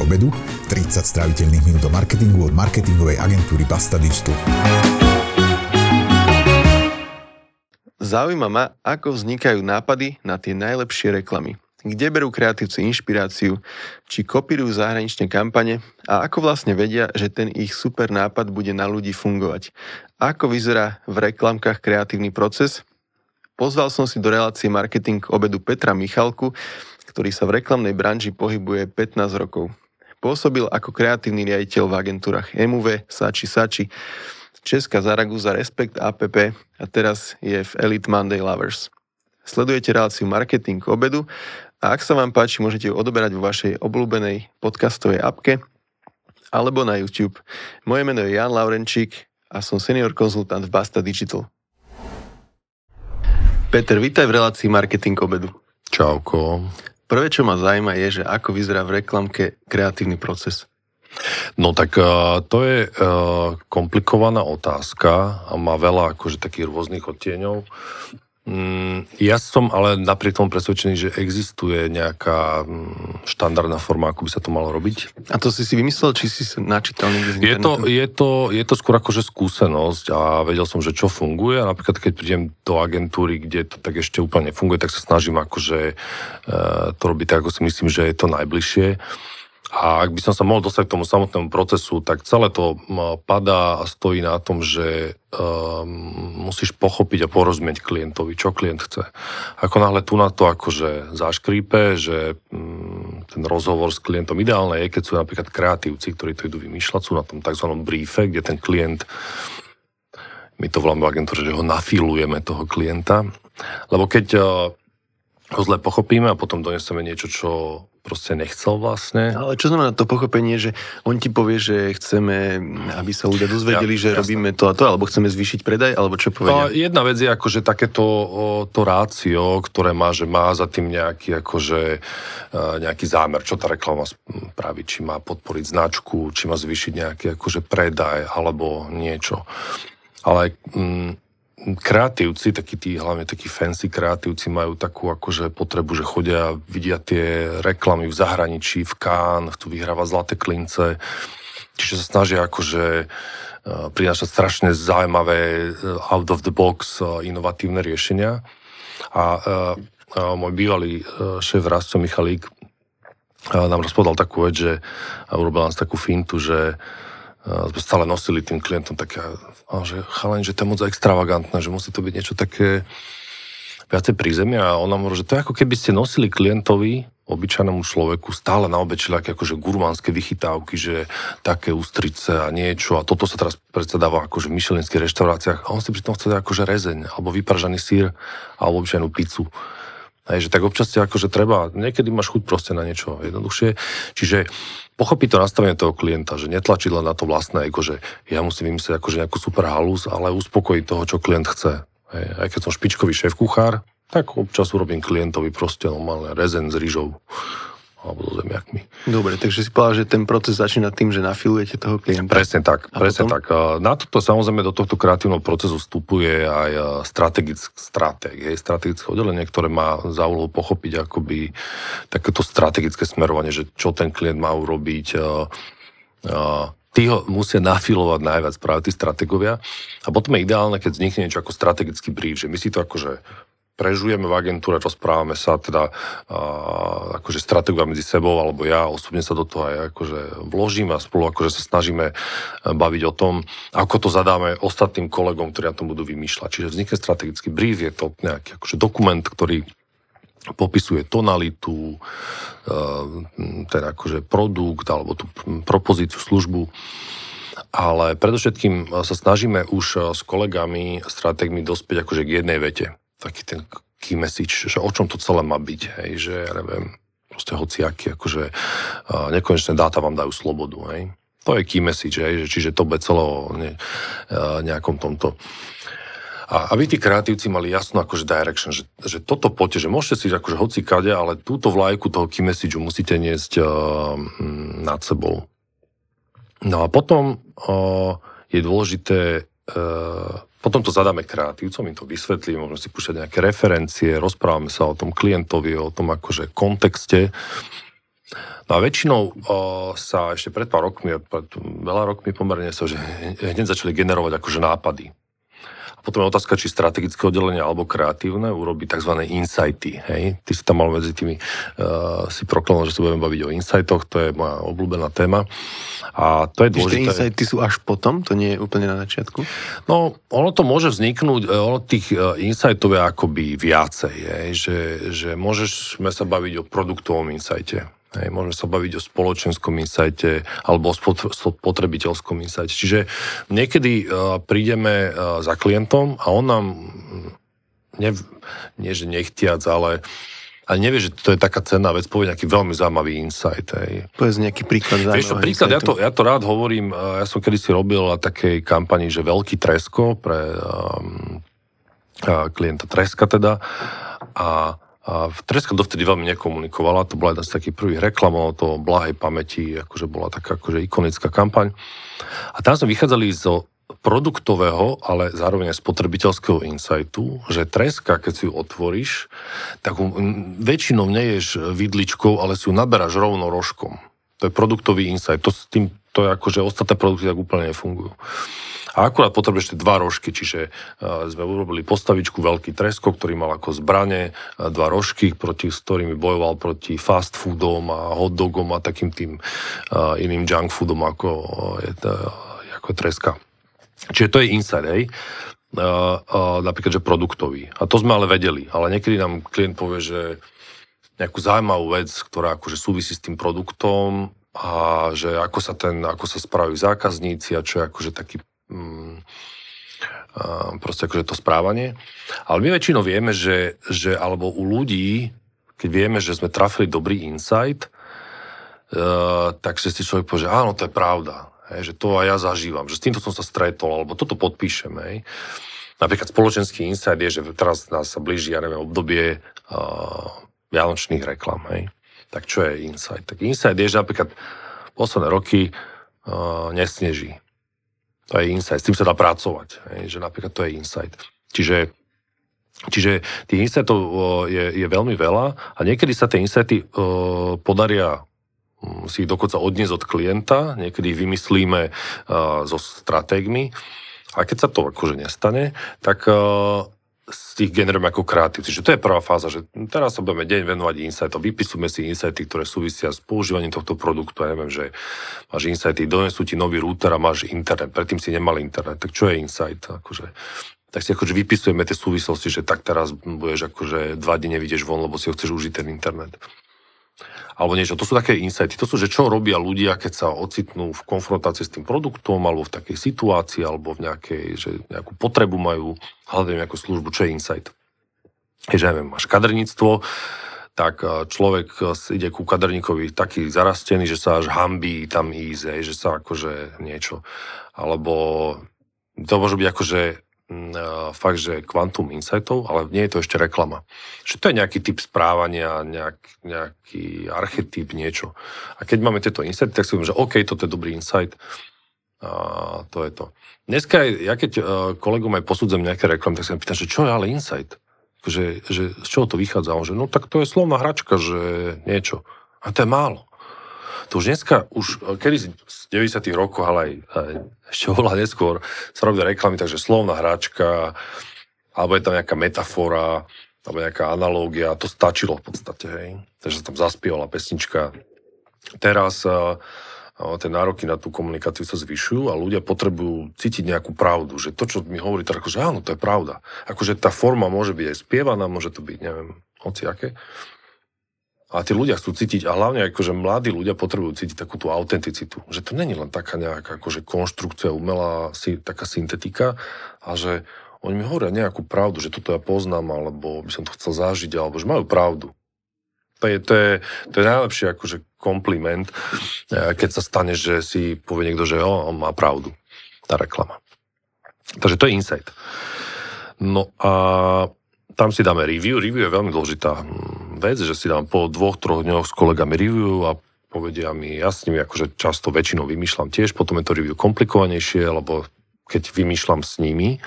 obedu, 30 stráviteľných minút do marketingu od marketingovej agentúry Basta Digital. Zaujíma ma, ako vznikajú nápady na tie najlepšie reklamy. Kde berú kreatívci inšpiráciu, či kopírujú zahraničné kampane a ako vlastne vedia, že ten ich super nápad bude na ľudí fungovať. Ako vyzerá v reklamkách kreatívny proces? Pozval som si do relácie marketing obedu Petra Michalku, ktorý sa v reklamnej branži pohybuje 15 rokov. Pôsobil ako kreatívny riaditeľ v agentúrach MUV, Sači Sači, Česká Zaragoza Respekt APP a teraz je v Elite Monday Lovers. Sledujete reláciu Marketing obedu a ak sa vám páči, môžete ju odoberať vo vašej obľúbenej podcastovej apke alebo na YouTube. Moje meno je Jan Laurenčík a som senior konzultant v Basta Digital. Peter, vítaj v relácii Marketing obedu. Čauko. Prvé, čo ma zaujíma, je, že ako vyzerá v reklamke kreatívny proces. No tak uh, to je uh, komplikovaná otázka a má veľa akože takých rôznych odtieňov. Mm, ja som ale napriek tomu presvedčený, že existuje nejaká mm, štandardná forma, ako by sa to malo robiť. A to si si vymyslel, či si načítal niekde je to, je, to, je to skôr akože skúsenosť a vedel som, že čo funguje a napríklad keď prídem do agentúry, kde to tak ešte úplne funguje, tak sa snažím akože uh, to robiť tak, ako si myslím, že je to najbližšie. A ak by som sa mohol dostať k tomu samotnému procesu, tak celé to padá a stojí na tom, že um, musíš pochopiť a porozumieť klientovi, čo klient chce. Ako náhle tu na to akože zaškrípe, že um, ten rozhovor s klientom ideálne je, keď sú napríklad kreatívci, ktorí to idú vymýšľať, sú na tom tzv. briefe, kde ten klient my to voláme agentúre, že ho nafilujeme toho klienta. Lebo keď uh, ho zle pochopíme a potom doneseme niečo, čo proste nechcel vlastne. Ale čo znamená to pochopenie, že on ti povie, že chceme, aby sa ľudia dozvedeli, ja, že jasné. robíme to a to, alebo chceme zvýšiť predaj, alebo čo povedia? No, jedna vec je akože takéto to rácio, ktoré má, že má za tým nejaký, akože, e, nejaký zámer, čo tá reklama spraví, či má podporiť značku, či má zvýšiť nejaký akože predaj, alebo niečo. Ale mm, kreatívci, takí tí, hlavne takí fancy kreatívci majú takú akože potrebu, že chodia, vidia tie reklamy v zahraničí, v Kán, chcú vyhrávať zlaté klince, čiže sa snažia akože e, prinášať strašne zaujímavé e, out of the box e, inovatívne riešenia. A, a, a môj bývalý šéf Rasto Michalík nám rozpovedal takú vec, že urobil nás takú fintu, že sme stále nosili tým klientom také, že chaleň, že to je moc extravagantné, že musí to byť niečo také viacej prízemia a on nám hovorí, že to je ako keby ste nosili klientovi, obyčajnému človeku, stále na obe všelijaké akože gurmánske vychytávky, že také ústrice a niečo. A toto sa teraz predstadáva akože v myšelinských reštauráciách. A on si pritom chce akože rezeň, alebo vypražaný sír, alebo obyčajnú pizzu. Hej, že tak občas akože treba, niekedy máš chuť proste na niečo jednoduchšie. Čiže pochopiť to nastavenie toho klienta, že netlačiť len na to vlastné ego, že ja musím vymyslieť akože nejakú super halus, ale uspokojiť toho, čo klient chce. Hej, aj keď som špičkový šéf kuchár, tak občas urobím klientovi proste normálne rezen s rýžou alebo so zemiakmi. Dobre, takže si povedal, že ten proces začína tým, že nafilujete toho klienta. Presne tak, a presne potom? tak. Na toto samozrejme do tohto kreatívneho procesu vstupuje aj strategický stratég, hej, strategické oddelenie, ktoré má za úlohu pochopiť akoby takéto strategické smerovanie, že čo ten klient má urobiť, tí ho musia nafilovať najviac práve tí strategovia. A potom je ideálne, keď vznikne niečo ako strategický brief, že my si to akože prežujeme v agentúre, rozprávame sa teda uh, akože stratégia medzi sebou, alebo ja osobne sa do toho aj akože vložím a spolu akože sa snažíme baviť o tom, ako to zadáme ostatným kolegom, ktorí na tom budú vymýšľať. Čiže vznikne strategický brief, je to nejaký akože dokument, ktorý popisuje tonalitu, ten akože produkt alebo tú propozíciu, službu. Ale predovšetkým sa snažíme už s kolegami, stratégmi dospieť akože k jednej vete taký ten key message, že o čom to celé má byť, hej, že ja neviem, proste hociaký, akože nekonečné dáta vám dajú slobodu, hej. To je key message, hej, že, čiže to bude celé ne, nejakom tomto. A aby tí kreatívci mali jasno akože direction, že, že toto poďte, že môžete si akože hoci kade, ale túto vlajku toho key message musíte niesť uh, nad sebou. No a potom uh, je dôležité potom to zadáme kreatívcom, im to vysvetlíme, môžeme si púšťať nejaké referencie, rozprávame sa o tom klientovi, o tom akože kontexte. No a väčšinou o, sa ešte pred pár rokmi, pred veľa rokmi pomerne sa, že hneď začali generovať akože nápady. A potom je otázka, či strategické oddelenie alebo kreatívne urobí tzv. insighty. Hej? Ty si tam mal medzi tými, uh, si proklamoval, že sa budeme baviť o insightoch, to je moja obľúbená téma. A to je dôležité. Čiže insighty sú až potom? To nie je úplne na začiatku? No, ono to môže vzniknúť, e, ono tých e, insightov je akoby viacej, je, že, že môžeme sa baviť o produktovom insighte. Hej, môžeme sa baviť o spoločenskom insighte alebo o spotrebiteľskom insighte. Čiže niekedy uh, prídeme uh, za klientom a on nám, ne, nie že nechtiac, ale a nevie, že to je taká cenná vec, povie nejaký veľmi zaujímavý insight. Hej. Povedz nejaký príklad Vieš čo, príklad, ja to, ja to rád hovorím, ja som kedysi robil na takej kampani, že veľký tresko pre um, klienta Treska teda a a Treska dovtedy veľmi nekomunikovala, to bola jedna z takých prvých reklamov, to blahej pamäti, akože bola taká akože ikonická kampaň. A tam sme vychádzali zo produktového, ale zároveň aj spotrebiteľského insightu, že treska, keď si ju otvoríš, tak väčšinou neješ vidličkou, ale si ju naberáš rovno rožkom. To je produktový insight. To, s tým, to je ako, že ostatné produkty tak úplne nefungujú. A akurát potrebuješ tie dva rožky, čiže uh, sme urobili postavičku veľký tresko, ktorý mal ako zbranie uh, dva rožky, proti, s ktorými bojoval proti fast foodom a hot dogom a takým tým uh, iným junk foodom ako, je, ako treska. Čiže to je inside, hej. Napríklad, že produktový. A to sme ale vedeli. Ale niekedy nám klient povie, že nejakú zaujímavú vec, ktorá akože súvisí s tým produktom a že ako sa, ten, ako sa spravujú zákazníci a čo je akože taký Mm, proste akože to správanie. Ale my väčšinou vieme, že, že alebo u ľudí, keď vieme, že sme trafili dobrý insight, uh, tak si človek povie, že áno, to je pravda. Hej, že to aj ja zažívam, že s týmto som sa stretol, alebo toto podpíšem. Hej. Napríklad spoločenský insight je, že teraz nás sa blíži, ja neviem, obdobie uh, vianočných reklam. Hej. Tak čo je insight? Tak insight je, že napríklad posledné roky uh, nesneží. To je insight, s tým sa dá pracovať, že napríklad to je insight. Čiže Čiže tých insightov je, je veľmi veľa a niekedy sa tie insighty podaria um, si ich dokonca odniesť od klienta, niekedy ich vymyslíme so stratégmi. A keď sa to akože nestane, tak z tých generujeme ako kreatívci. Že to je prvá fáza, že teraz sa budeme deň venovať insightom, vypisujeme si insighty, ktoré súvisia s používaním tohto produktu. Ja neviem, že máš insighty, donesú ti nový router a máš internet. Predtým si nemal internet. Tak čo je insight? Akože, tak si akože vypisujeme tie súvislosti, že tak teraz budeš akože dva dni nevidíš von, lebo si ho chceš užiť ten internet alebo niečo. To sú také insighty. To sú, že čo robia ľudia, keď sa ocitnú v konfrontácii s tým produktom, alebo v takej situácii, alebo v nejakej, že nejakú potrebu majú, hľadajú nejakú službu, čo je insight. Je, že neviem, máš kaderníctvo, tak e, človek e, ide ku kaderníkovi taký zarastený, že sa až hambí tam ísť, že sa akože niečo. Alebo to môže byť akože fakt, že kvantum insightov, ale nie je to ešte reklama. Že to je nejaký typ správania, nejak, nejaký archetyp, niečo. A keď máme tieto insighty, tak si poviem, že OK, toto je dobrý insight. A to je to. Dneska, ja keď uh, kolegom aj posudzujem nejaké reklamy, tak sa pýtam, že čo je ale insight? Že, že z čoho to vychádza? On, že no tak to je slovná hračka, že niečo. A to je málo. To už dneska, už eh, kedy z 90 rokov, ale aj, aj ešte oveľa neskôr, sa robili reklamy, takže slovná hračka, alebo je tam nejaká metafora, alebo nejaká analógia, to stačilo v podstate, hej. Takže sa tam zaspievala pesnička. Teraz uh, tie nároky na tú komunikáciu sa zvyšujú a ľudia potrebujú cítiť nejakú pravdu, že to, čo mi hovorí, tak akože áno, to je pravda. Akože tá forma môže byť aj spievaná, môže to byť, neviem, hoci aké. A tí ľudia chcú cítiť, a hlavne akože mladí ľudia potrebujú cítiť takú tú autenticitu. Že to není len taká nejaká akože konštrukcia, umelá, taká syntetika, a že oni mi hovoria nejakú pravdu, že toto ja poznám, alebo by som to chcel zažiť, alebo že majú pravdu. To je, to je, to je najlepší akože kompliment, e, keď sa stane, že si povie niekto, že jo, on má pravdu. Tá reklama. Takže to je insight. No a tam si dáme review. Review je veľmi dôležitá vec, že si dám po dvoch, troch dňoch s kolegami review a povedia mi, ja s nimi akože často väčšinou vymýšľam tiež, potom je to review komplikovanejšie, lebo keď vymýšľam s nimi,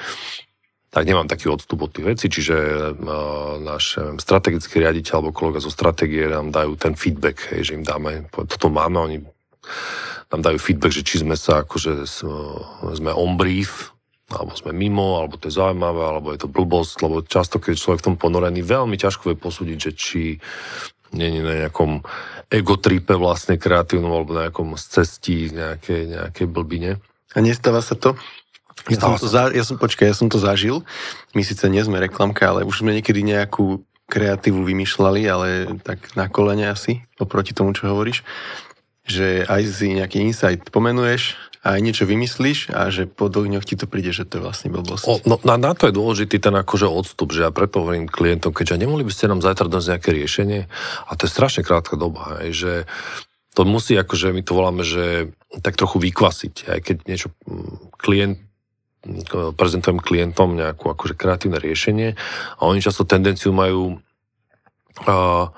tak nemám taký odstup od tých vecí, čiže uh, náš neviem, strategický riaditeľ alebo kolega zo stratégie nám dajú ten feedback, hej, že im dáme, toto máme, oni nám dajú feedback, že či sme sa akože sme on brief, alebo sme mimo, alebo to je zaujímavé, alebo je to blbosť, lebo často, keď človek v tom ponorený, veľmi ťažko je posúdiť, že či není na nejakom egotripe vlastne kreatívnom, alebo na nejakom cestí nejakej, nejakej blbine. A nestáva sa to? Ja som, to za, ja som, počkaj, ja som to zažil. My síce nie sme reklamka, ale už sme niekedy nejakú kreatívu vymýšľali, ale tak na kolene asi, oproti tomu, čo hovoríš. Že aj si nejaký insight pomenuješ a aj niečo vymyslíš a že po dvoch ti to príde, že to je vlastne blbosť. O, no, na, na, to je dôležitý ten akože odstup, že ja preto hovorím klientom, keďže nemohli by ste nám zajtra dať nejaké riešenie a to je strašne krátka doba, aj, že to musí, akože my to voláme, že tak trochu vykvasiť, aj keď niečo mm, klient prezentujem klientom nejakú akože kreatívne riešenie a oni často tendenciu majú a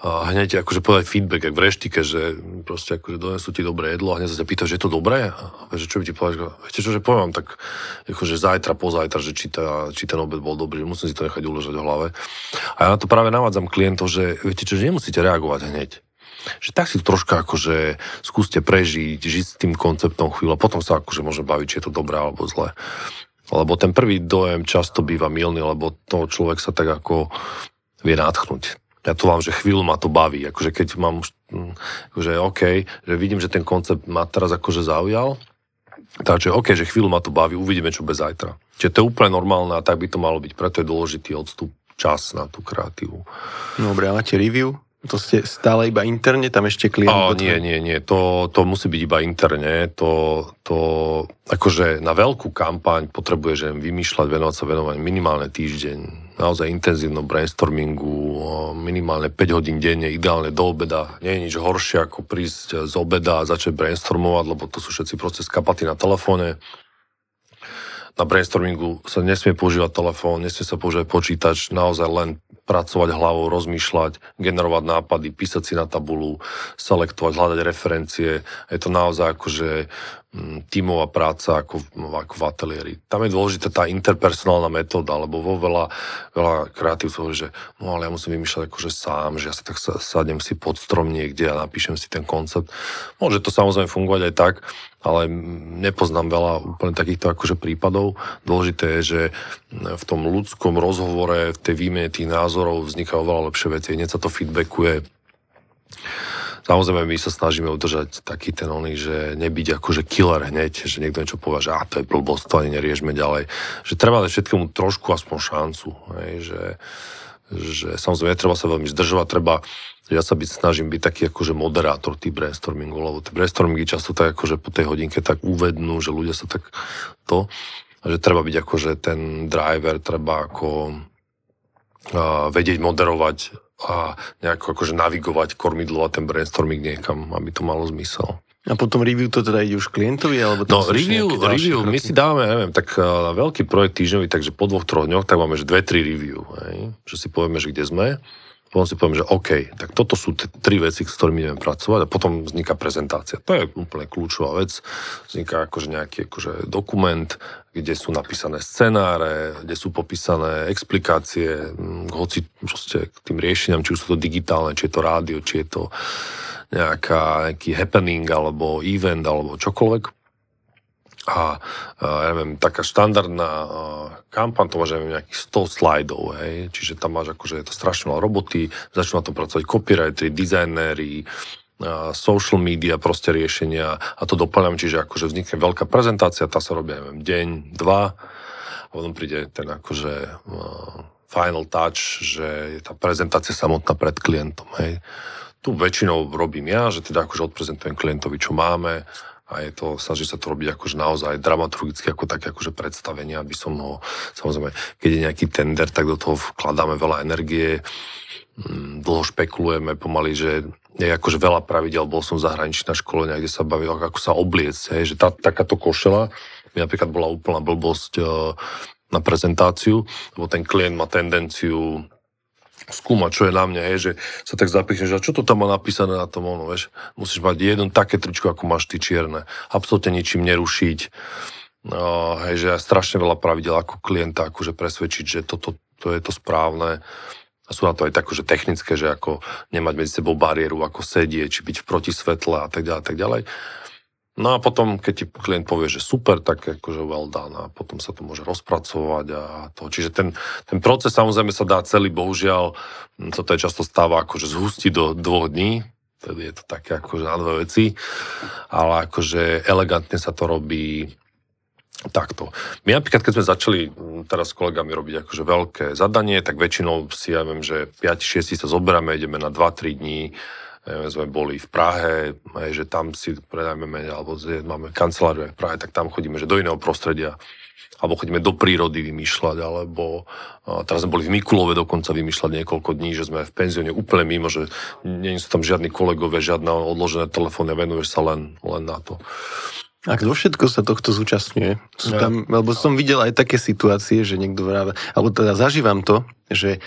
hneď akože povedať feedback, jak v reštike, že proste akože donesú ti dobré jedlo a hneď sa pýta, že je to dobré? A že čo by ti povedal, viete čo, že poviem tak akože zajtra, pozajtra, že či, tá, či ten obed bol dobrý, že musím si to nechať uložiť v hlave. A ja na to práve navádzam klientov, že viete čo, že nemusíte reagovať hneď že tak si to troška akože skúste prežiť, žiť s tým konceptom chvíľu a potom sa akože môže baviť, či je to dobré alebo zlé. Lebo ten prvý dojem často býva milný, lebo to človek sa tak ako vie nadchnúť. Ja to vám, že chvíľu ma to baví, akože keď mám už, hm, že OK, že vidím, že ten koncept ma teraz akože zaujal, takže OK, že chvíľu ma to baví, uvidíme, čo bez zajtra. Čiže to je úplne normálne a tak by to malo byť, preto je dôležitý odstup čas na tú kreatívu. Dobre, a máte review? To ste stále iba interne, tam ešte klient? Oh, nie, nie, nie, to, to musí byť iba interne. To, to, akože na veľkú kampaň potrebuješ vymýšľať, venovať sa venovať minimálne týždeň. Naozaj intenzívnom brainstormingu, minimálne 5 hodín denne, ideálne do obeda. Nie je nič horšie, ako prísť z obeda a začať brainstormovať, lebo to sú všetci proste skapaty na telefóne na brainstormingu sa nesmie používať telefón, nesmie sa používať počítač, naozaj len pracovať hlavou, rozmýšľať, generovať nápady, písať si na tabulu, selektovať, hľadať referencie. Je to naozaj akože mm, tímová práca ako, ako v ateliéri. Tam je dôležitá tá interpersonálna metóda, lebo vo veľa, veľa kreatívcov že no ale ja musím vymýšľať akože sám, že ja sa tak sadnem si pod strom niekde a napíšem si ten koncept. Môže to samozrejme fungovať aj tak, ale nepoznám veľa úplne takýchto akože prípadov. Dôležité je, že v tom ľudskom rozhovore, v tej výmene tých názorov vznikajú veľa lepšie veci, hneď sa to feedbackuje. Samozrejme, my sa snažíme udržať taký ten oný, že nebyť akože killer hneď, že niekto niečo povie, že a to je blbosť, to ani neriešme ďalej. Že treba dať všetkému trošku aspoň šancu. Hej, že, že samozrejme, treba sa veľmi zdržovať, treba ja sa byť, snažím byť taký akože moderátor tých brainstormingov, lebo tie brainstormingy často tak akože po tej hodinke tak uvednú, že ľudia sa tak to, že treba byť akože ten driver, treba ako a, vedieť moderovať a nejako akože navigovať kormidlo a ten brainstorming niekam, aby to malo zmysel. A potom review to teda ide už klientovi? Alebo no review, review my si dávame, neviem, tak na veľký projekt týždňový, takže po dvoch, troch dňoch, tak máme, že dve, tri review. Hej? Že si povieme, že kde sme potom si poviem, že OK, tak toto sú t- tri veci, s ktorými ideme pracovať a potom vzniká prezentácia. To je úplne kľúčová vec. Vzniká akože nejaký akože dokument, kde sú napísané scenáre, kde sú popísané explikácie, hm, hoci k tým riešeniam, či už sú to digitálne, či je to rádio, či je to nejaká, nejaký happening alebo event alebo čokoľvek a, a ja neviem, taká štandardná kampaň, to máš neviem, nejakých 100 slajdov, hej, čiže tam máš akože je to strašne veľa roboty, začnú na tom pracovať copywriteri, dizajnéri, social media, proste riešenia. A to doplňam, čiže akože vznikne veľká prezentácia, tá sa robí, neviem, deň, dva. A potom príde ten akože final touch, že je tá prezentácia samotná pred klientom, hej. Tu väčšinou robím ja, že teda akože odprezentujem klientovi, čo máme, a je to, snaží sa to robiť akože naozaj dramaturgicky ako také akože predstavenie, aby som ho, samozrejme, keď je nejaký tender, tak do toho vkladáme veľa energie, mm, dlho špekulujeme pomaly, že je akože veľa pravidel, bol som zahraničí na školenia, kde sa bavil, ako sa obliecť, hej, že tá, takáto košela mi napríklad bola úplná blbosť uh, na prezentáciu, lebo ten klient má tendenciu skúmať, čo je na mne, hej, že sa tak zapichneš, a čo to tam má napísané na tom, ono, vieš, musíš mať jedno také tričko, ako máš ty čierne, absolútne ničím nerušiť, No, hej, že strašne veľa pravidel ako klienta, akože presvedčiť, že toto to je to správne. A sú na to aj tak, že technické, že ako nemať medzi sebou bariéru, ako sedieť, či byť v protisvetle a tak ďalej, tak ďalej. No a potom, keď ti klient povie, že super, tak akože well done a potom sa to môže rozpracovať a to. Čiže ten, ten proces samozrejme sa dá celý, bohužiaľ, sa to aj často stáva akože zhustiť do dvoch dní, tedy je to také akože na dve veci, ale akože elegantne sa to robí Takto. My napríklad, keď sme začali teraz s kolegami robiť akože veľké zadanie, tak väčšinou si, ja viem, že 5-6 sa zoberáme, ideme na 2-3 dní, neviem, sme boli v Prahe, že tam si predajme, alebo máme kanceláriu aj v Prahe, tak tam chodíme, že do iného prostredia, alebo chodíme do prírody vymýšľať, alebo a teraz sme boli v Mikulove dokonca vymýšľať niekoľko dní, že sme v penzióne úplne mimo, že nie sú tam žiadni kolegové, žiadne odložené telefóny, venuješ sa len, len na to. A kto všetko sa tohto zúčastňuje? Sú tam, lebo som videl aj také situácie, že niekto vráva, alebo teda zažívam to, že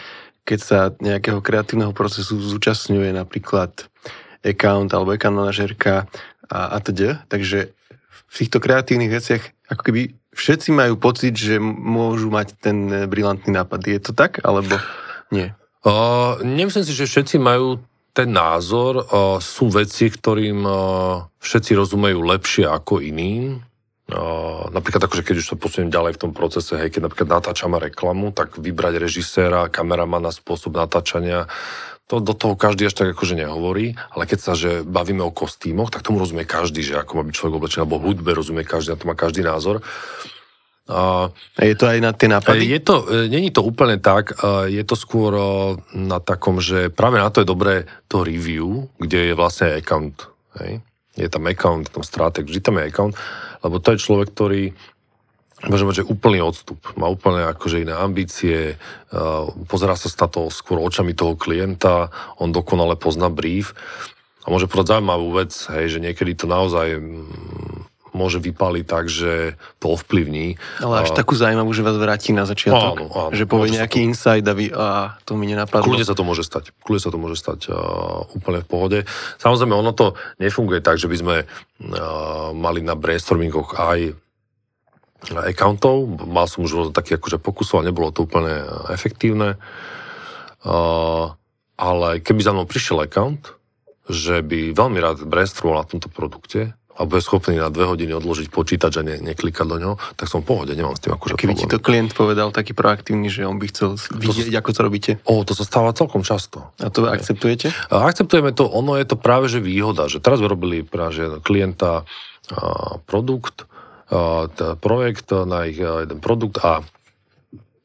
keď sa nejakého kreatívneho procesu zúčastňuje napríklad account alebo account manažerka a, a teda, takže v týchto kreatívnych veciach ako keby všetci majú pocit, že môžu mať ten brilantný nápad. Je to tak, alebo nie? Uh, nemyslím si, že všetci majú ten názor. Uh, sú veci, ktorým uh, všetci rozumejú lepšie ako iným. Uh, napríklad akože keď už sa posuniem ďalej v tom procese, hej, keď napríklad natáčame reklamu, tak vybrať režiséra, kameramana, spôsob natáčania, to do toho každý až tak akože nehovorí, ale keď sa že bavíme o kostýmoch, tak tomu rozumie každý, že ako má byť človek oblečený, alebo hudbe rozumie každý, na to má každý názor. A je to aj na tie nápady? Je to, e, není to úplne tak, je to skôr na takom, že práve na to je dobré to review, kde je vlastne account. Hej? Je tam account, tam strateg, vždy tam je account, lebo to je človek, ktorý môže mať, že úplný odstup, má úplne akože iné ambície, pozerá sa na to skôr očami toho klienta, on dokonale pozná brief. A môže povedať zaujímavú vec, hej, že niekedy to naozaj môže vypaliť tak, že to ovplyvní. Ale až a... takú zaujímavú, že vás vráti na začiatok. Áno, áno, že povie nejaký to... insight a vy, a to mi nenapadlo. Kľudne sa to môže stať. Kľudne sa to môže stať uh, úplne v pohode. Samozrejme, ono to nefunguje tak, že by sme uh, mali na brainstormingoch aj accountov. Mal som už taký akože pokusov a nebolo to úplne efektívne. Uh, ale keby za mnou prišiel account, že by veľmi rád brainstormoval na tomto produkte, alebo je schopný na dve hodiny odložiť počítač a ne, neklikať do ňoho, tak som v pohode, nemám s tým akože Keby problém. ti to klient povedal taký proaktívny, že on by chcel vidieť, to, ako to robíte. O, to sa stáva celkom často. A to akceptujete? A akceptujeme to, ono je to práve že výhoda, že teraz robili práve že klienta a, produkt, a, projekt na ich a, jeden produkt a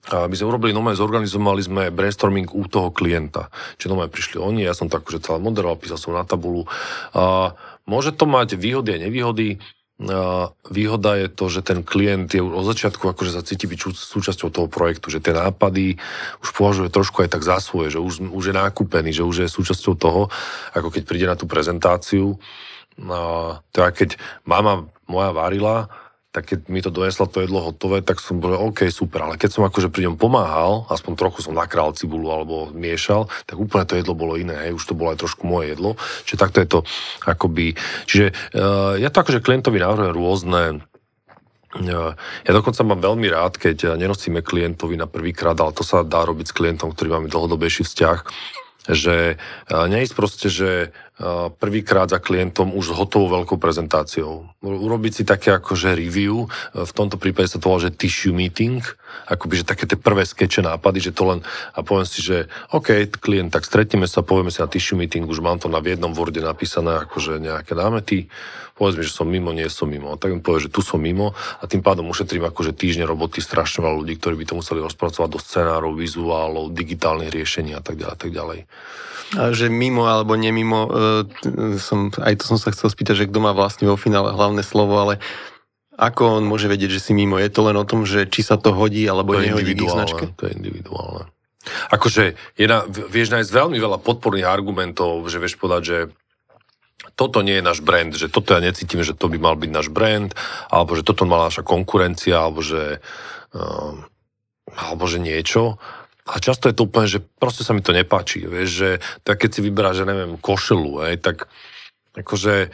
a my sme urobili, nové, zorganizovali sme brainstorming u toho klienta. Čiže nové prišli oni, ja som to akože celé moderoval, písal som na tabulu. A Môže to mať výhody a nevýhody. Výhoda je to, že ten klient je od začiatku akože sa cíti byť súčasťou toho projektu, že tie nápady už považuje trošku aj tak za svoje, že už, už je nákupený, že už je súčasťou toho, ako keď príde na tú prezentáciu. To je keď mama moja varila, tak keď mi to donesla to jedlo hotové, tak som bol, OK, super, ale keď som akože pri ňom pomáhal, aspoň trochu som nakrál cibulu alebo miešal, tak úplne to jedlo bolo iné, hej, už to bolo aj trošku moje jedlo, čiže takto je to akoby, čiže uh, ja to akože klientovi navrhujem rôzne uh, ja dokonca mám veľmi rád, keď nenosíme klientovi na prvýkrát, ale to sa dá robiť s klientom, ktorý máme dlhodobejší vzťah, že neísť proste, že prvýkrát za klientom už s hotovou veľkou prezentáciou. Urobiť si také akože review, v tomto prípade sa to volá, že tissue meeting, akoby, že také tie prvé skeče nápady, že to len, a poviem si, že OK, klient, tak stretneme sa, povieme si na tissue meeting, už mám to na v jednom Worde napísané, akože nejaké námety, povedz mi, že som mimo, nie som mimo. Tak mi povie, že tu som mimo a tým pádom ušetrím akože týždne roboty strašne veľa ľudí, ktorí by to museli rozpracovať do scenárov, vizuálov, digitálnych riešení a tak ďalej. A tak ďalej. A že mimo alebo nemimo, e, som, aj to som sa chcel spýtať, že kto má vlastne vo finále hlavné slovo, ale ako on môže vedieť, že si mimo? Je to len o tom, že či sa to hodí alebo to nehodí k značke? To je individuálne. Akože je na, vieš nájsť veľmi veľa podporných argumentov, že vieš povedať, že toto nie je náš brand, že toto ja necítim, že to by mal byť náš brand, alebo že toto mala naša konkurencia, alebo že, uh, alebo že niečo. A často je to úplne, že proste sa mi to nepáči, vieš, že tak keď si vyberáš, že neviem, košelu, hej, tak akože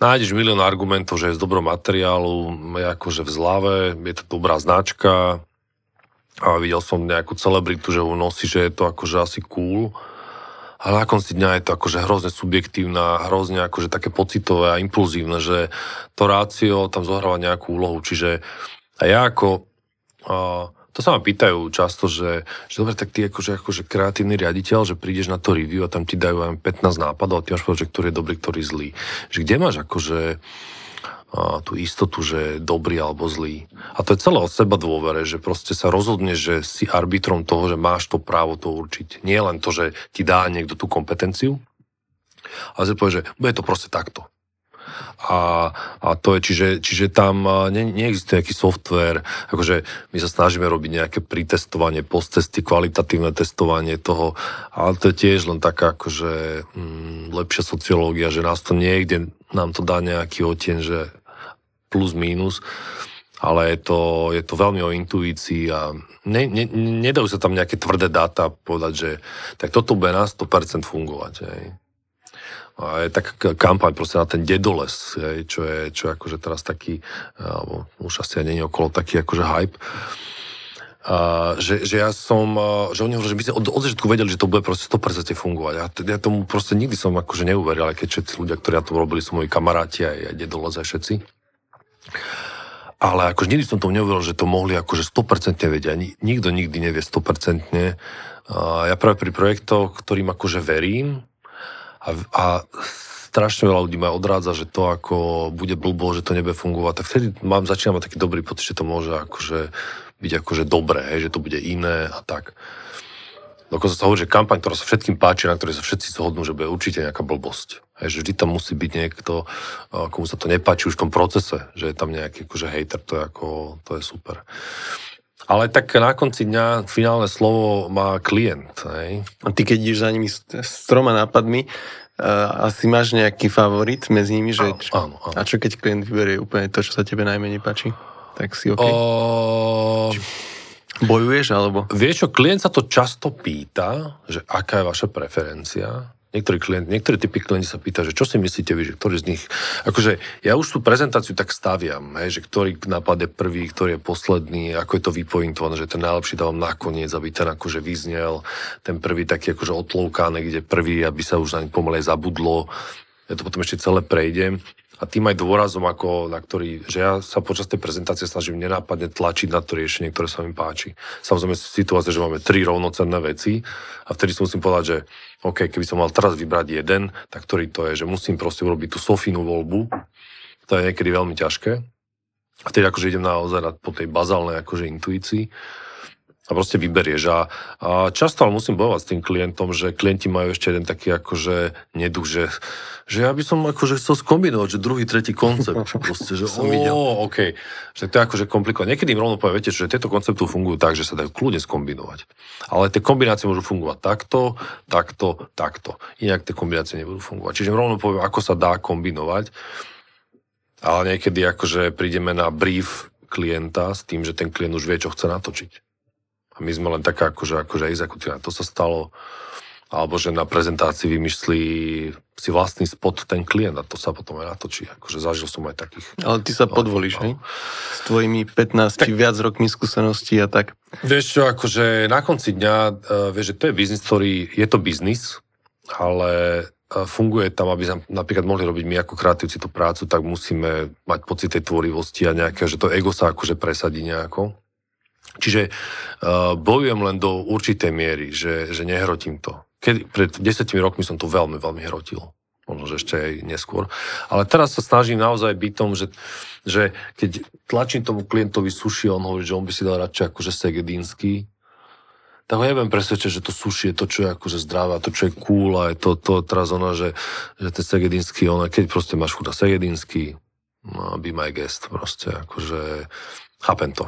nájdeš milión argumentov, že je z dobrom materiálu, je akože v zlave, je to dobrá značka, a videl som nejakú celebritu, že ho nosí, že je to akože asi cool, ale na konci dňa je to akože hrozne subjektívna, hrozne akože také pocitové a impulzívne, že to rácio tam zohráva nejakú úlohu, čiže a ja ako a, to sa ma pýtajú často, že, že dobre, tak ty akože, akože kreatívny riaditeľ, že prídeš na to review a tam ti dajú aj 15 nápadov a ty máš povedať, že ktorý je dobrý, ktorý je zlý. Že kde máš akože a, tú istotu, že dobrý alebo zlý. A to je celé od seba dôvere, že proste sa rozhodne, že si arbitrom toho, že máš to právo to určiť. Nie len to, že ti dá niekto tú kompetenciu, ale že povie, že bude to proste takto. A, a to je, čiže, čiže tam ne, neexistuje nejaký software, akože my sa snažíme robiť nejaké pritestovanie, posttesty, kvalitatívne testovanie toho, ale to je tiež len taká akože mm, lepšia sociológia, že nás to niekde, nám to dá nejaký oteň, že plus minus, ale je to, je to veľmi o intuícii a ne, ne, nedajú sa tam nejaké tvrdé dáta povedať, že tak toto bude na 100% fungovať. Hej a je tak kampaň proste na ten dedoles, hej, čo je, čo je akože teraz taký, alebo už asi aj nie okolo taký akože hype. A, že, že ja som, že oni hovorili, že my sme od, od začiatku vedeli, že to bude proste 100% fungovať. Ja, ja tomu proste nikdy som akože neuveril, ale keď všetci ľudia, ktorí na tom robili, sú moji kamaráti aj, aj dedoles aj všetci. Ale akože nikdy som tomu neuveril, že to mohli akože 100% vedia. Nikto nikdy nevie 100%. A ja práve pri projektoch, ktorým akože verím, a, a strašne veľa ľudí ma odrádza, že to ako bude blbo, že to nebude fungovať, tak vtedy mám, začínam mať taký dobrý pocit, že to môže akože byť akože dobré, že to bude iné a tak. Dokonca sa hovorí, že kampaň, ktorá sa všetkým páči, na ktorej sa všetci zhodnú, že bude určite nejaká blbosť. Hej, že vždy tam musí byť niekto, komu sa to nepáči už v tom procese, že je tam nejaký akože hater, to je, ako, to je super. Ale tak na konci dňa finálne slovo má klient. Hej? A ty keď ideš za nimi s, troma nápadmi, uh, asi máš nejaký favorit medzi nimi, že... Áno, áno, áno. A čo keď klient vyberie úplne to, čo sa tebe najmenej páči? Tak si OK? O... Bojuješ, alebo? Vieš čo, klient sa to často pýta, že aká je vaša preferencia Niektorí, klient, niektorí typy klienti sa pýta, že čo si myslíte vy, že ktorý z nich... Akože ja už tú prezentáciu tak staviam, hej, že ktorý nápad je prvý, ktorý je posledný, ako je to vypointované, že ten najlepší dávam nakoniec, aby ten akože vyznel, ten prvý taký akože otloukáne, kde prvý, aby sa už naň pomalej zabudlo. Ja to potom ešte celé prejdem a tým aj dôrazom, ako, na ktorý, že ja sa počas tej prezentácie snažím nenápadne tlačiť na to riešenie, ktoré sa mi páči. Samozrejme situácia, že máme tri rovnocenné veci a vtedy si musím povedať, že OK, keby som mal teraz vybrať jeden, tak ktorý to je, že musím proste urobiť tú Sofínu voľbu. To je niekedy veľmi ťažké. A tedy akože idem naozaj po tej bazálnej akože intuícii a proste vyberieš. A, a často ale musím bojovať s tým klientom, že klienti majú ešte jeden taký akože neduch, že že ja by som akože chcel skombinovať, že druhý, tretí koncept. Proste, že som videl. OK. Že to je akože komplikované. Niekedy im rovno povie, viete, že tieto koncepty fungujú tak, že sa dajú kľudne skombinovať. Ale tie kombinácie môžu fungovať takto, takto, takto. Inak tie kombinácie nebudú fungovať. Čiže im rovno poviem, ako sa dá kombinovať. Ale niekedy akože prídeme na brief klienta s tým, že ten klient už vie, čo chce natočiť. My sme len taká akože, akože exekutíva. To sa stalo alebo že na prezentácii vymyslí si vlastný spot ten klient a to sa potom aj natočí. Akože zažil som aj takých. Ale ty sa podvolíš, no. S tvojimi 15 tak, viac rokmi skúseností a tak. Vieš čo, akože na konci dňa, uh, vieš, že to je biznis, ktorý, je to biznis, ale uh, funguje tam, aby sme napríklad mohli robiť my ako kreatívci tú prácu, tak musíme mať pocit tej tvorivosti a nejaké, že to ego sa akože presadí nejako. Čiže uh, bojujem len do určitej miery, že, že nehrotím to. Kedy, pred desetimi rokmi som to veľmi, veľmi hrotil. Možno, že ešte aj neskôr. Ale teraz sa snažím naozaj byť tom, že, že keď tlačím tomu klientovi suši on hovorí, že on by si dal radšej akože segedínsky, tak ho neviem presvedčiť, že to suši je to, čo je akože zdravé, to, čo je cool a je to, to teraz ona, že, že ten segedínsky, ona, keď proste máš chuda segedínsky, no, be my guest, proste, akože, chápem to.